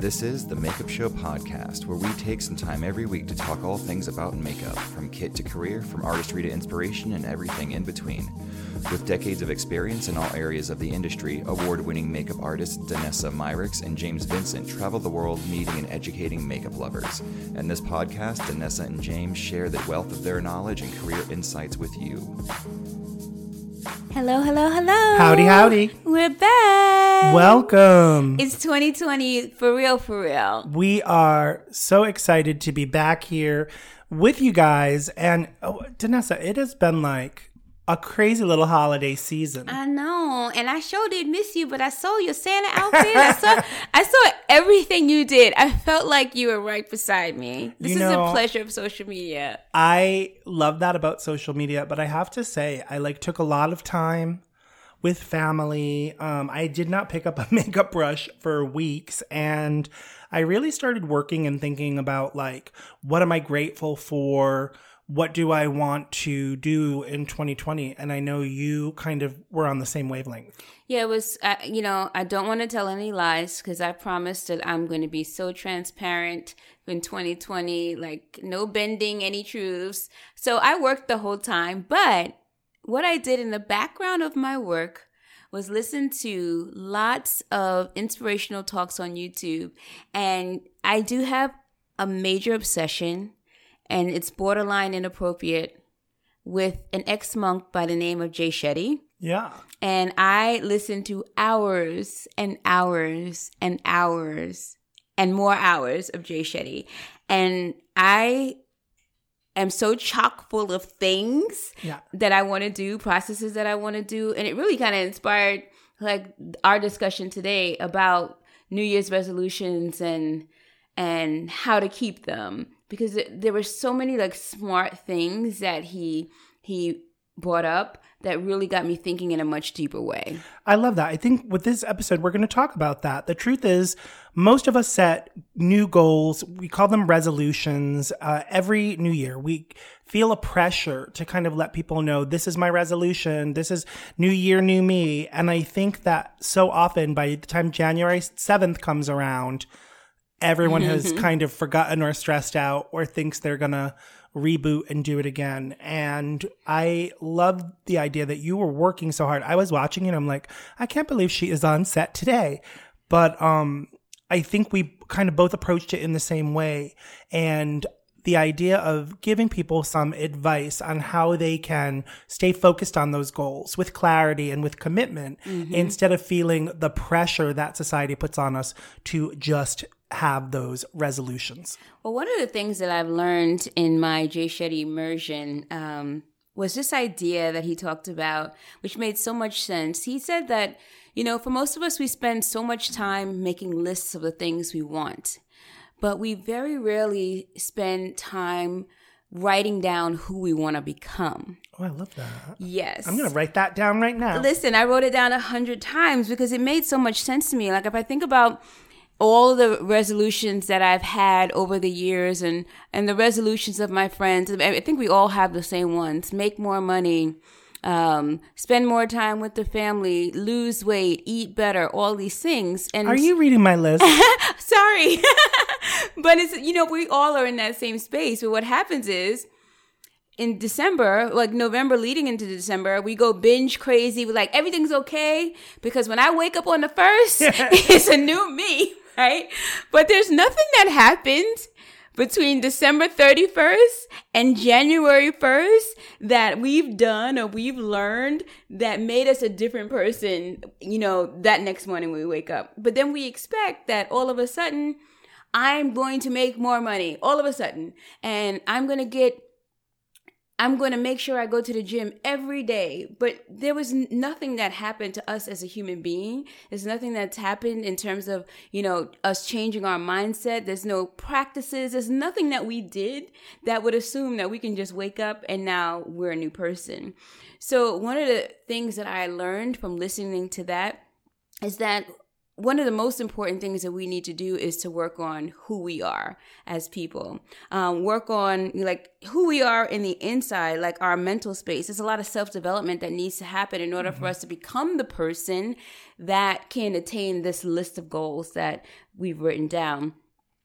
This is the Makeup Show podcast, where we take some time every week to talk all things about makeup, from kit to career, from artistry to inspiration, and everything in between. With decades of experience in all areas of the industry, award winning makeup artists Danessa Myricks and James Vincent travel the world meeting and educating makeup lovers. In this podcast, Danessa and James share the wealth of their knowledge and career insights with you. Hello, hello, hello. Howdy, howdy. We're back. Welcome. It's 2020 for real, for real. we are so excited to be back here with you guys. And oh, Danessa, it has been like a crazy little holiday season. I know, and I sure did miss you, but I saw your Santa outfit. I saw, I saw everything you did. I felt like you were right beside me. This You is know- a pleasure of social media. I love that about social media, but I have to say, I like took a lot of time with family. Um, I did not pick up a makeup brush for weeks, and I really started working and thinking about like, what am I grateful for? What do I want to do in 2020? And I know you kind of were on the same wavelength. Yeah, it was, uh, you know, I don't want to tell any lies because I promised that I'm going to be so transparent in 2020, like no bending any truths. So I worked the whole time, but what I did in the background of my work was listen to lots of inspirational talks on YouTube. And I do have a major obsession, and it's borderline inappropriate, with an ex monk by the name of Jay Shetty Yeah. and I listened to hours and hours and hours and more hours of Jay Shetty. And I am so chock full of things Yeah. that I want to do, processes that I want to do. And it really kind of inspired like our discussion today about New Year's resolutions and and how to keep them because there were so many like smart things that he he brought up that really got me thinking in a much deeper way. I love that. I think with this episode, we're going to talk about that. The truth is, most of us set new goals. We call them resolutions uh, every new year. We feel a pressure to kind of let people know this is my resolution. This is new year, new me. And I think that so often by the time January 7th comes around, everyone has kind of forgotten or stressed out or thinks they're going to reboot and do it again. And I love the idea that you were working so hard. I was watching it. I'm like, I can't believe she is on set today. But, um, I think we kind of both approached it in the same way. And the idea of giving people some advice on how they can stay focused on those goals with clarity and with commitment instead of feeling the pressure that society puts on us to just have those resolutions. Well, one of the things that I've learned in my Jay Shetty immersion um, was this idea that he talked about, which made so much sense. He said that, you know, for most of us, we spend so much time making lists of the things we want, but we very rarely spend time writing down who we want to become. Oh, I love that. Yes. I'm going to write that down right now. Listen, I wrote it down a hundred times because it made so much sense to me. Like if I think about all the resolutions that I've had over the years and and the resolutions of my friends, I think we all have the same ones: make more money, um, spend more time with the family, lose weight, eat better, all these things. And Are you reading my list? sorry, but it's you know we all are in that same space. But what happens is in December, like November leading into December, we go binge crazy. We're like, everything's okay. Because when I wake up on the first, it's a new me, right? But there's nothing that happens between December 31st and January 1st that we've done or we've learned that made us a different person, you know, that next morning we wake up. But then we expect that all of a sudden, I'm going to make more money all of a sudden, and I'm going to get I'm going to make sure I go to the gym every day. But there was nothing that happened to us as a human being. There's nothing that's happened in terms of, you know, us changing our mindset. There's no practices. There's nothing that we did that would assume that we can just wake up and now we're a new person. So one of the things that I learned from listening to that is that one of the most important things that we need to do is to work on who we are as people. Um, work on like who we are in the inside, like our mental space. There's a lot of self development that needs to happen in order mm-hmm. for us to become the person that can attain this list of goals that we've written down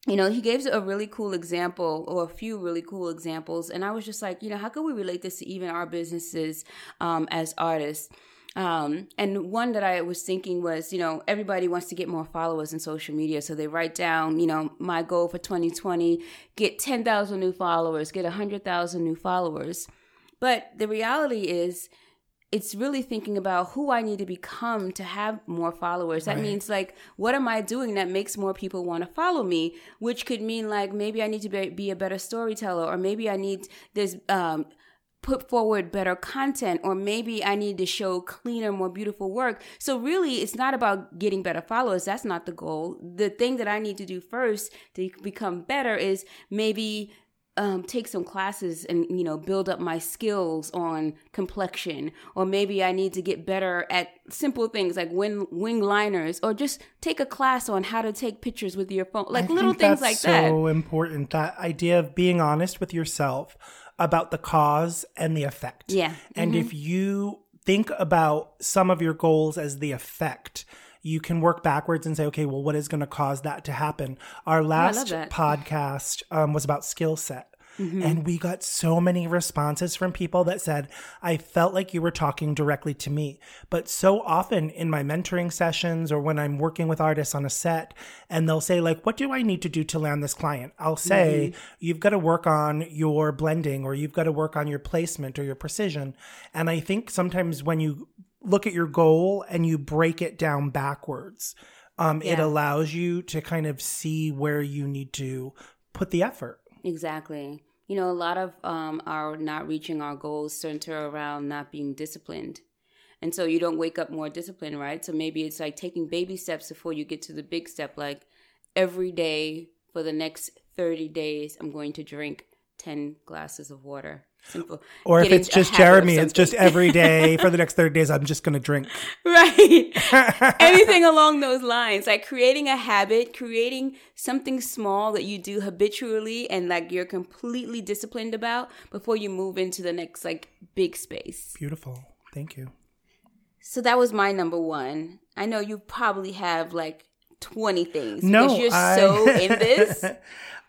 you know, he gave a really cool example or a few really cool examples. And I was just like, you know, how could we relate this to even our businesses um, as artists? Um, and one that I was thinking was, you know, everybody wants to get more followers in social media. So they write down, you know, my goal for 2020, get 10,000 new followers, get 100,000 new followers. But the reality is, it's really thinking about who I need to become to have more followers. That right. means like, what am I doing that makes more people want to follow me? Which could mean like maybe I need to be, be a better storyteller, or maybe I need this um, put forward better content or maybe I need to show cleaner, more beautiful work. So really it's not about getting better followers. That's not the goal. The thing that I need to do first to become better is maybe um, take some classes and you know build up my skills on complexion or maybe i need to get better at simple things like wing, wing liners or just take a class on how to take pictures with your phone like I little things like so that so important that idea of being honest with yourself about the cause and the effect. Yeah. And mm-hmm. if you think about some of your goals as the effect, you can work backwards and say, okay, well, what is going to cause that to happen? Our last podcast um, was about skill set. Mm-hmm. And we got so many responses from people that said, I felt like you were talking directly to me. But so often in my mentoring sessions or when I'm working with artists on a set, and they'll say, like, what do I need to do to land this client? I'll say, mm-hmm. you've got to work on your blending or you've got to work on your placement or your precision. And I think sometimes when you look at your goal and you break it down backwards, um, yeah. it allows you to kind of see where you need to put the effort. Exactly. You know, a lot of um, our not reaching our goals center around not being disciplined. And so you don't wake up more disciplined, right? So maybe it's like taking baby steps before you get to the big step. Like every day for the next 30 days, I'm going to drink 10 glasses of water. Simple. Or if it's just Jeremy, it's just every day for the next 30 days, I'm just going to drink. Right. Anything along those lines. Like creating a habit, creating something small that you do habitually and like you're completely disciplined about before you move into the next like big space. Beautiful. Thank you. So that was my number one. I know you probably have like 20 things no, because you're I... so in this.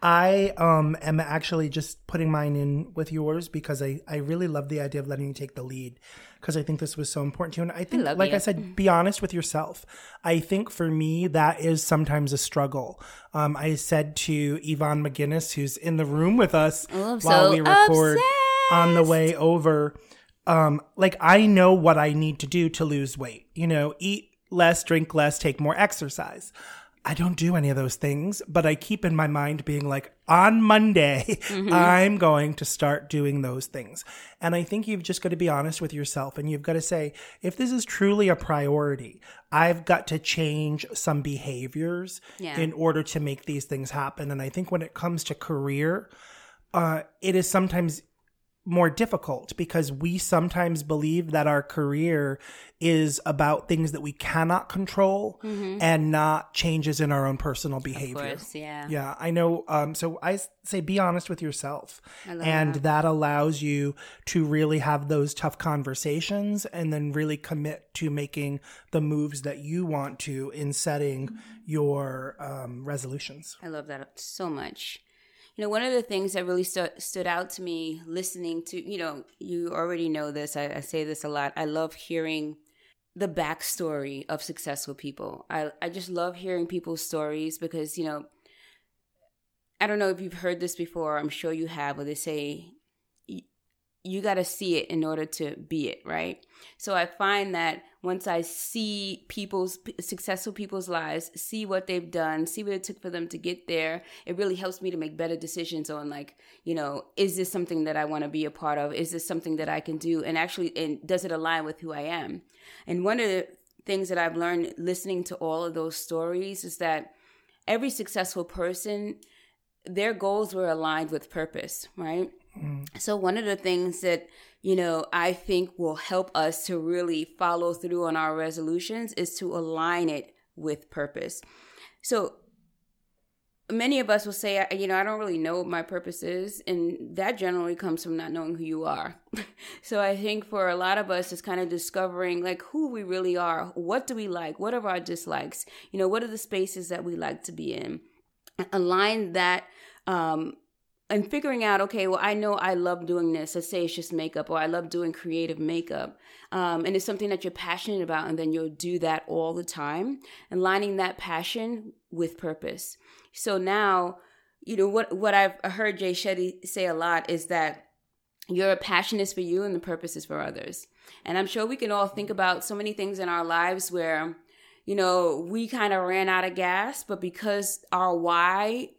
I um am actually just putting mine in with yours because I I really love the idea of letting you take the lead because I think this was so important to you. And I think, I like you. I said, be honest with yourself. I think for me that is sometimes a struggle. Um, I said to Yvonne McGinnis, who's in the room with us oh, while so we record obsessed. on the way over. Um, like I know what I need to do to lose weight. You know, eat less, drink less, take more exercise. I don't do any of those things, but I keep in my mind being like, on Monday, mm-hmm. I'm going to start doing those things. And I think you've just got to be honest with yourself and you've got to say, if this is truly a priority, I've got to change some behaviors yeah. in order to make these things happen. And I think when it comes to career, uh, it is sometimes more difficult because we sometimes believe that our career is about things that we cannot control mm-hmm. and not changes in our own personal behavior. Course, yeah. Yeah, I know. Um, so I say be honest with yourself. and that. that allows you to really have those tough conversations and then really commit to making the moves that you want to in setting mm-hmm. your um, resolutions. I love that so much you know, one of the things that really stu- stood out to me listening to, you know, you already know this, I, I say this a lot. I love hearing the backstory of successful people. I, I just love hearing people's stories because, you know, I don't know if you've heard this before. I'm sure you have, where they say you got to see it in order to be it, right? So I find that once I see people's successful people's lives, see what they've done, see what it took for them to get there, it really helps me to make better decisions on like, you know, is this something that I want to be a part of? Is this something that I can do? And actually, and does it align with who I am? And one of the things that I've learned listening to all of those stories is that every successful person, their goals were aligned with purpose, right? So one of the things that you know I think will help us to really follow through on our resolutions is to align it with purpose. So many of us will say, you know, I don't really know what my purpose is. And that generally comes from not knowing who you are. so I think for a lot of us, it's kind of discovering like who we really are. What do we like? What are our dislikes? You know, what are the spaces that we like to be in? Align that, um, and figuring out, okay, well, I know I love doing this. Let's say it's just makeup, or I love doing creative makeup. Um, and it's something that you're passionate about, and then you'll do that all the time. And lining that passion with purpose. So now, you know, what, what I've heard Jay Shetty say a lot is that your passion is for you and the purpose is for others. And I'm sure we can all think about so many things in our lives where, you know, we kind of ran out of gas, but because our why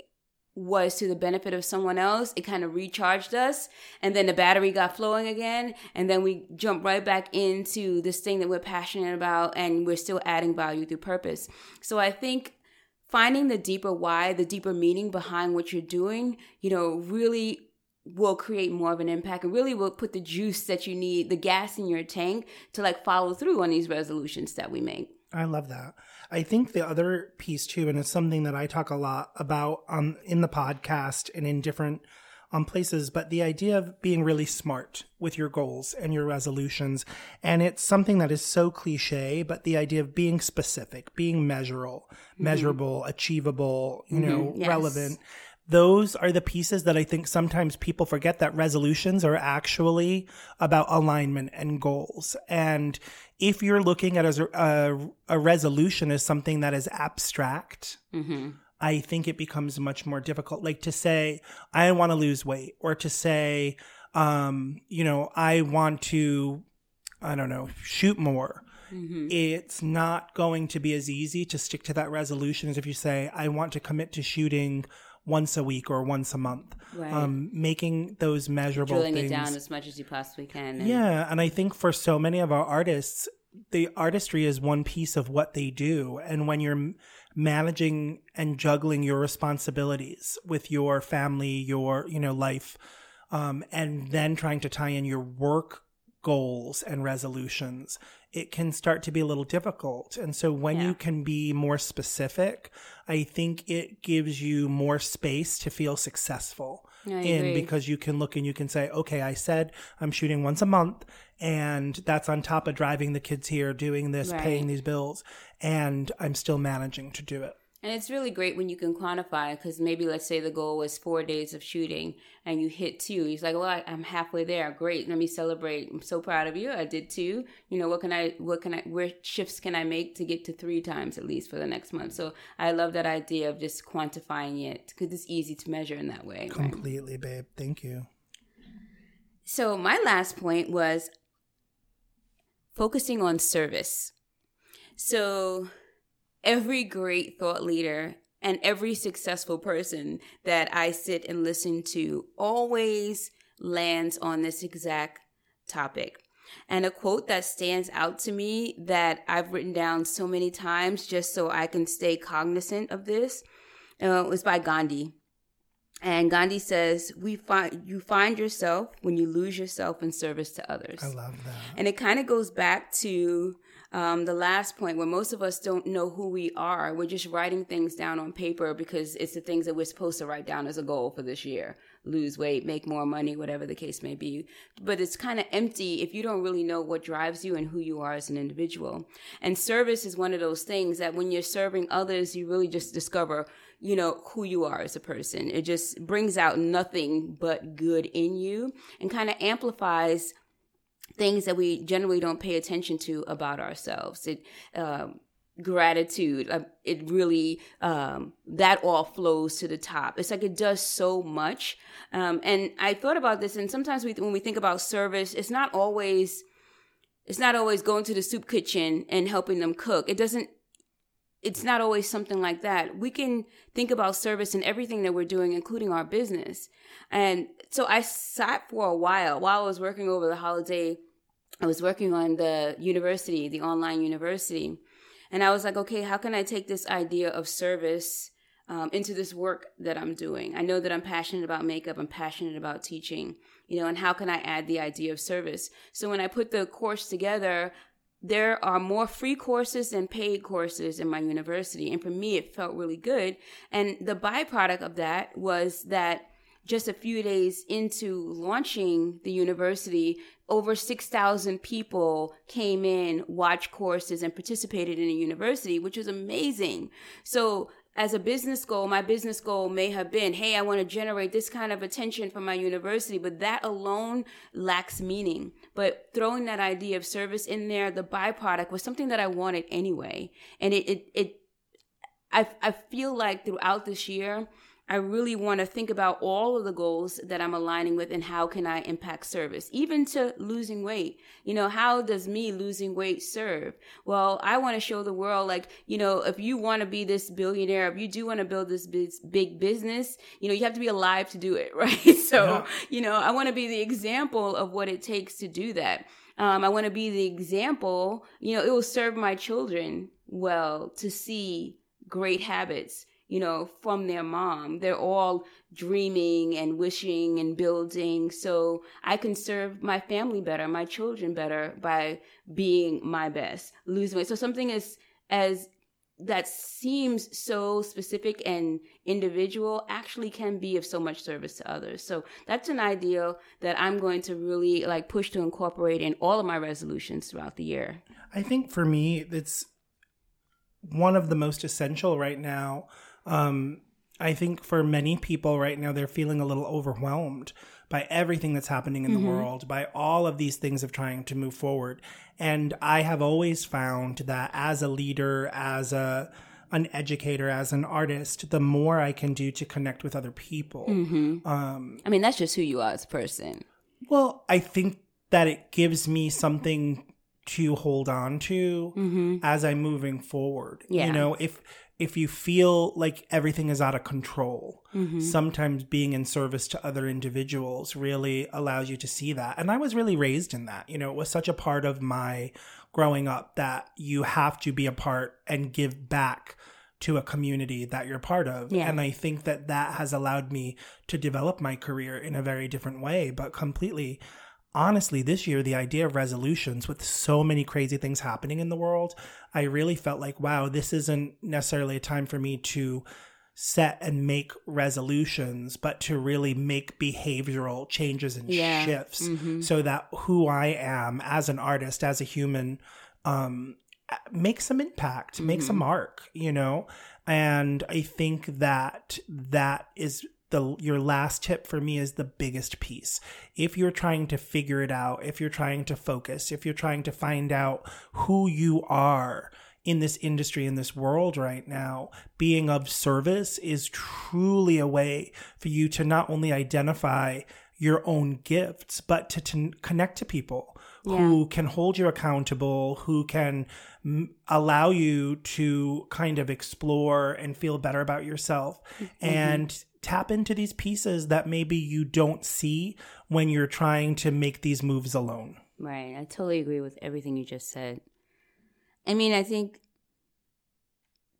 was to the benefit of someone else, it kind of recharged us. And then the battery got flowing again. And then we jump right back into this thing that we're passionate about and we're still adding value through purpose. So I think finding the deeper why, the deeper meaning behind what you're doing, you know, really will create more of an impact and really will put the juice that you need, the gas in your tank to like follow through on these resolutions that we make. I love that. I think the other piece too, and it's something that I talk a lot about um in the podcast and in different um, places, but the idea of being really smart with your goals and your resolutions. And it's something that is so cliche, but the idea of being specific, being measurable, mm-hmm. measurable, achievable, you mm-hmm. know, yes. relevant. Those are the pieces that I think sometimes people forget that resolutions are actually about alignment and goals. And if you're looking at a, a, a resolution as something that is abstract, mm-hmm I think it becomes much more difficult. Like to say, I want to lose weight, or to say, um, you know, I want to, I don't know, shoot more. Mm-hmm. It's not going to be as easy to stick to that resolution as if you say, I want to commit to shooting once a week or once a month. Right. Um, making those measurable Drilling things. it down as much as you possibly can. And- yeah. And I think for so many of our artists, the artistry is one piece of what they do. And when you're managing and juggling your responsibilities with your family, your, you know, life, um, and then trying to tie in your work goals and resolutions, it can start to be a little difficult. And so when yeah. you can be more specific, I think it gives you more space to feel successful in because you can look and you can say, okay, I said I'm shooting once a month and that's on top of driving the kids here, doing this, right. paying these bills, and I'm still managing to do it. And it's really great when you can quantify because maybe let's say the goal was four days of shooting and you hit two. He's like, "Well, I, am halfway there. Great, let me celebrate. I'm so proud of you. I did two. You know, what can I, what can I, where shifts can I make to get to three times at least for the next month?" So I love that idea of just quantifying it because it's easy to measure in that way. Completely, right? babe. Thank you. So my last point was focusing on service. So, every great thought leader and every successful person that I sit and listen to always lands on this exact topic. And a quote that stands out to me that I've written down so many times just so I can stay cognizant of this uh, was by Gandhi. And Gandhi says, "We find you find yourself when you lose yourself in service to others." I love that. And it kind of goes back to um, the last point where most of us don't know who we are. We're just writing things down on paper because it's the things that we're supposed to write down as a goal for this year: lose weight, make more money, whatever the case may be. But it's kind of empty if you don't really know what drives you and who you are as an individual. And service is one of those things that when you're serving others, you really just discover you know, who you are as a person. It just brings out nothing but good in you and kind of amplifies things that we generally don't pay attention to about ourselves. It, um, gratitude uh, it really um, that all flows to the top. It's like it does so much. Um, and i thought about this and sometimes we, when we think about service it's not always it's not always going to the soup kitchen and helping them cook. It doesn't it's not always something like that. We can think about service in everything that we're doing, including our business. And so I sat for a while while I was working over the holiday. I was working on the university, the online university. And I was like, okay, how can I take this idea of service um, into this work that I'm doing? I know that I'm passionate about makeup. I'm passionate about teaching, you know, and how can I add the idea of service? So when I put the course together, there are more free courses than paid courses in my university. And for me, it felt really good. And the byproduct of that was that just a few days into launching the university, over 6,000 people came in, watched courses, and participated in the university, which was amazing. So as a business goal, my business goal may have been, hey, I want to generate this kind of attention from my university, but that alone lacks meaning. But throwing that idea of service in there, the byproduct was something that I wanted anyway. And it, it, it I, I feel like throughout this year, I really want to think about all of the goals that I'm aligning with and how can I impact service, even to losing weight. You know, how does me losing weight serve? Well, I want to show the world, like, you know, if you want to be this billionaire, if you do want to build this big business, you know, you have to be alive to do it, right? So, yeah. you know, I want to be the example of what it takes to do that. Um, I want to be the example, you know, it will serve my children well to see great habits you know, from their mom. They're all dreaming and wishing and building. So I can serve my family better, my children better by being my best, losing weight. So something as, as that seems so specific and individual actually can be of so much service to others. So that's an idea that I'm going to really like push to incorporate in all of my resolutions throughout the year. I think for me, it's one of the most essential right now um, I think for many people right now, they're feeling a little overwhelmed by everything that's happening in mm-hmm. the world, by all of these things of trying to move forward. And I have always found that as a leader, as a an educator, as an artist, the more I can do to connect with other people. Mm-hmm. Um, I mean, that's just who you are as a person. Well, I think that it gives me something to hold on to mm-hmm. as I'm moving forward. Yeah. You know, if if you feel like everything is out of control, mm-hmm. sometimes being in service to other individuals really allows you to see that. And I was really raised in that. You know, it was such a part of my growing up that you have to be a part and give back to a community that you're part of. Yeah. And I think that that has allowed me to develop my career in a very different way, but completely honestly, this year, the idea of resolutions with so many crazy things happening in the world, I really felt like, wow, this isn't necessarily a time for me to set and make resolutions, but to really make behavioral changes and yeah. shifts mm-hmm. so that who I am as an artist, as a human, um, makes some impact, mm-hmm. makes a mark, you know? And I think that that is the your last tip for me is the biggest piece. If you're trying to figure it out, if you're trying to focus, if you're trying to find out who you are in this industry in this world right now, being of service is truly a way for you to not only identify your own gifts, but to, to connect to people yeah. who can hold you accountable, who can m- allow you to kind of explore and feel better about yourself. Mm-hmm. And tap into these pieces that maybe you don't see when you're trying to make these moves alone. Right. I totally agree with everything you just said. I mean, I think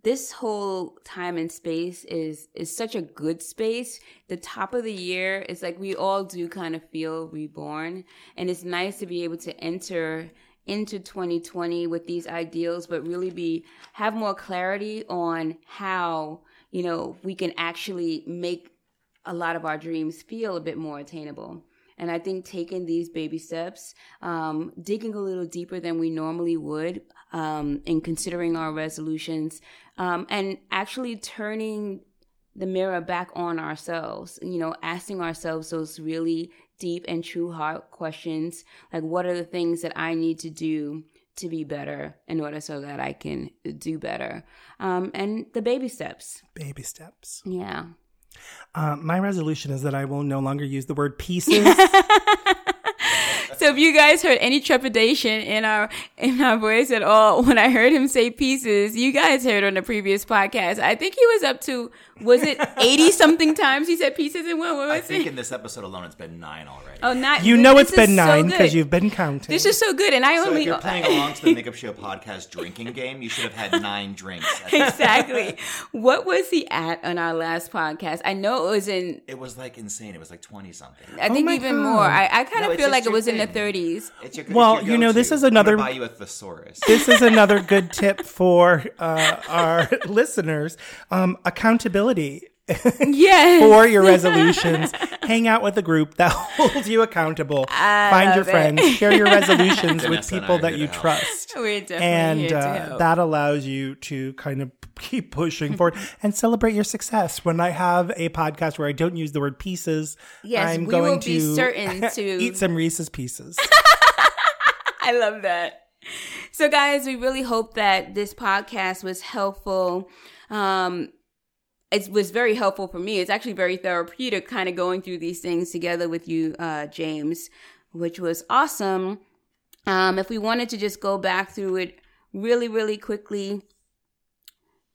this whole time and space is is such a good space. The top of the year is like we all do kind of feel reborn and it's nice to be able to enter into 2020 with these ideals but really be have more clarity on how you know, we can actually make a lot of our dreams feel a bit more attainable. And I think taking these baby steps, um, digging a little deeper than we normally would, um, in considering our resolutions, um, and actually turning the mirror back on ourselves, you know, asking ourselves those really deep and true heart questions like, what are the things that I need to do to be better in order so that I can do better. Um, and the baby steps. Baby steps. Yeah. Uh, my resolution is that I will no longer use the word pieces. so if you guys heard any trepidation in our in our voice at all when I heard him say pieces, you guys heard on the previous podcast. I think he was up to was it eighty something times he said pieces in one. What was I think it? in this episode alone, it's been nine already. Oh, not you know it's been nine because so you've been counting. This is so good, and I so only. if you're playing along to the Makeup Show podcast drinking game, you should have had nine drinks. exactly. what was he at on our last podcast? I know it was in. It was like insane. It was like twenty something. I think oh even God. more. I, I kind of no, feel like it was in the their thirties. It's your, Well, it's your you know, this is another- I'm buy you a thesaurus. this is another good tip for uh, our listeners um, accountability Yes. for your resolutions hang out with a group that holds you accountable find your it. friends share your resolutions with Danessa and I people that you help. trust We're definitely and here to uh, help. that allows you to kind of keep pushing forward and celebrate your success when i have a podcast where i don't use the word pieces Yes, i'm we going will be to certain to- eat some reese's pieces I love that. So, guys, we really hope that this podcast was helpful. Um, it was very helpful for me. It's actually very therapeutic, kind of going through these things together with you, uh, James, which was awesome. Um, if we wanted to just go back through it really, really quickly,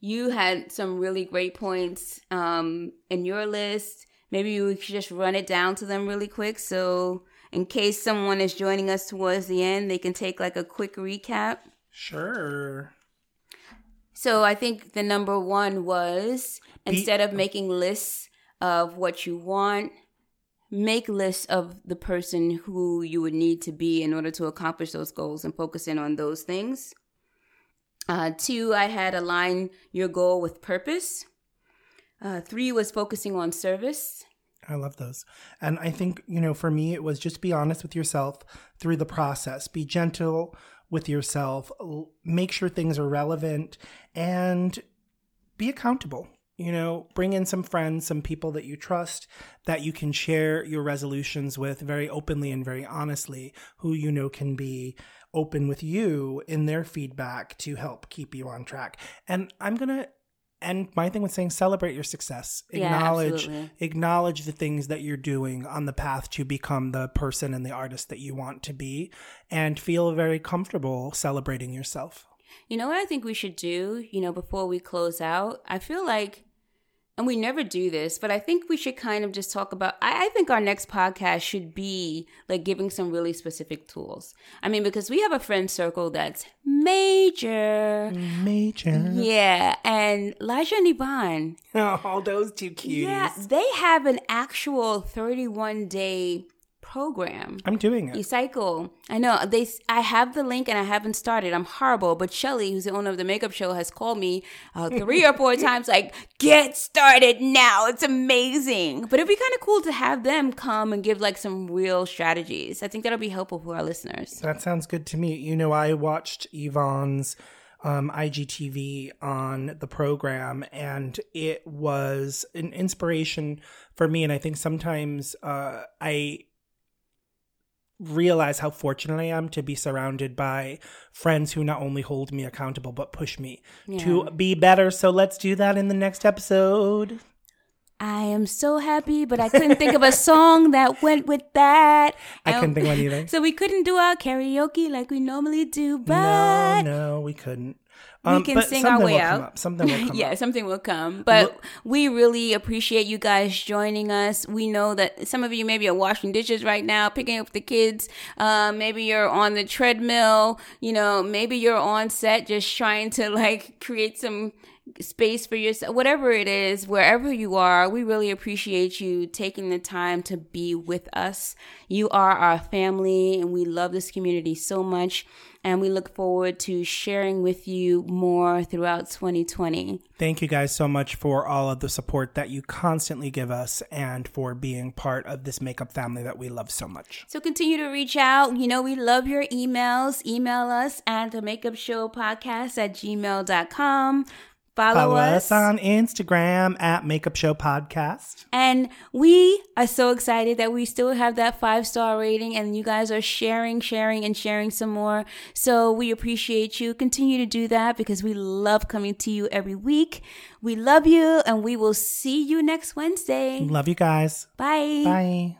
you had some really great points um, in your list. Maybe we could just run it down to them really quick. So, in case someone is joining us towards the end, they can take like a quick recap. sure So, I think the number one was instead of making lists of what you want, make lists of the person who you would need to be in order to accomplish those goals and focus in on those things. Uh, two, I had align your goal with purpose. Uh, three was focusing on service. I love those. And I think, you know, for me, it was just be honest with yourself through the process. Be gentle with yourself. Make sure things are relevant and be accountable. You know, bring in some friends, some people that you trust, that you can share your resolutions with very openly and very honestly, who you know can be open with you in their feedback to help keep you on track. And I'm going to end my thing with saying celebrate your success. Acknowledge absolutely. acknowledge the things that you're doing on the path to become the person and the artist that you want to be and feel very comfortable celebrating yourself. You know what I think we should do, you know, before we close out? I feel like, and we never do this, but I think we should kind of just talk about. I, I think our next podcast should be like giving some really specific tools. I mean, because we have a friend circle that's major. Major. Yeah. And Elijah and Yvonne, Oh, all those two cuties. yeah, they have an actual 31 day program. I'm doing it. You cycle. I know they. I have the link and I haven't started. I'm horrible, but Shelly, who's the owner of the makeup show, has called me uh, three or four times. Like, get started now. It's amazing. But it'd be kind of cool to have them come and give like some real strategies. I think that'll be helpful for our listeners. That sounds good to me. You know, I watched Yvonne's um, IGTV on the program, and it was an inspiration for me. And I think sometimes uh, I realize how fortunate I am to be surrounded by friends who not only hold me accountable but push me to be better. So let's do that in the next episode. I am so happy, but I couldn't think of a song that went with that. I couldn't think of one either. So we couldn't do our karaoke like we normally do, No, but no, we couldn't. We Um, can but sing our way out. Up. Something will come yeah, up. something will come. But we really appreciate you guys joining us. We know that some of you maybe are washing dishes right now, picking up the kids. Uh, maybe you're on the treadmill. You know, maybe you're on set just trying to like create some space for yourself. Whatever it is, wherever you are, we really appreciate you taking the time to be with us. You are our family, and we love this community so much. And we look forward to sharing with you more throughout 2020. Thank you guys so much for all of the support that you constantly give us and for being part of this makeup family that we love so much. So continue to reach out. You know, we love your emails. Email us at the makeup show podcast at gmail.com. Follow, Follow us. us on Instagram at Makeup Show Podcast. And we are so excited that we still have that five star rating and you guys are sharing, sharing, and sharing some more. So we appreciate you. Continue to do that because we love coming to you every week. We love you and we will see you next Wednesday. Love you guys. Bye. Bye.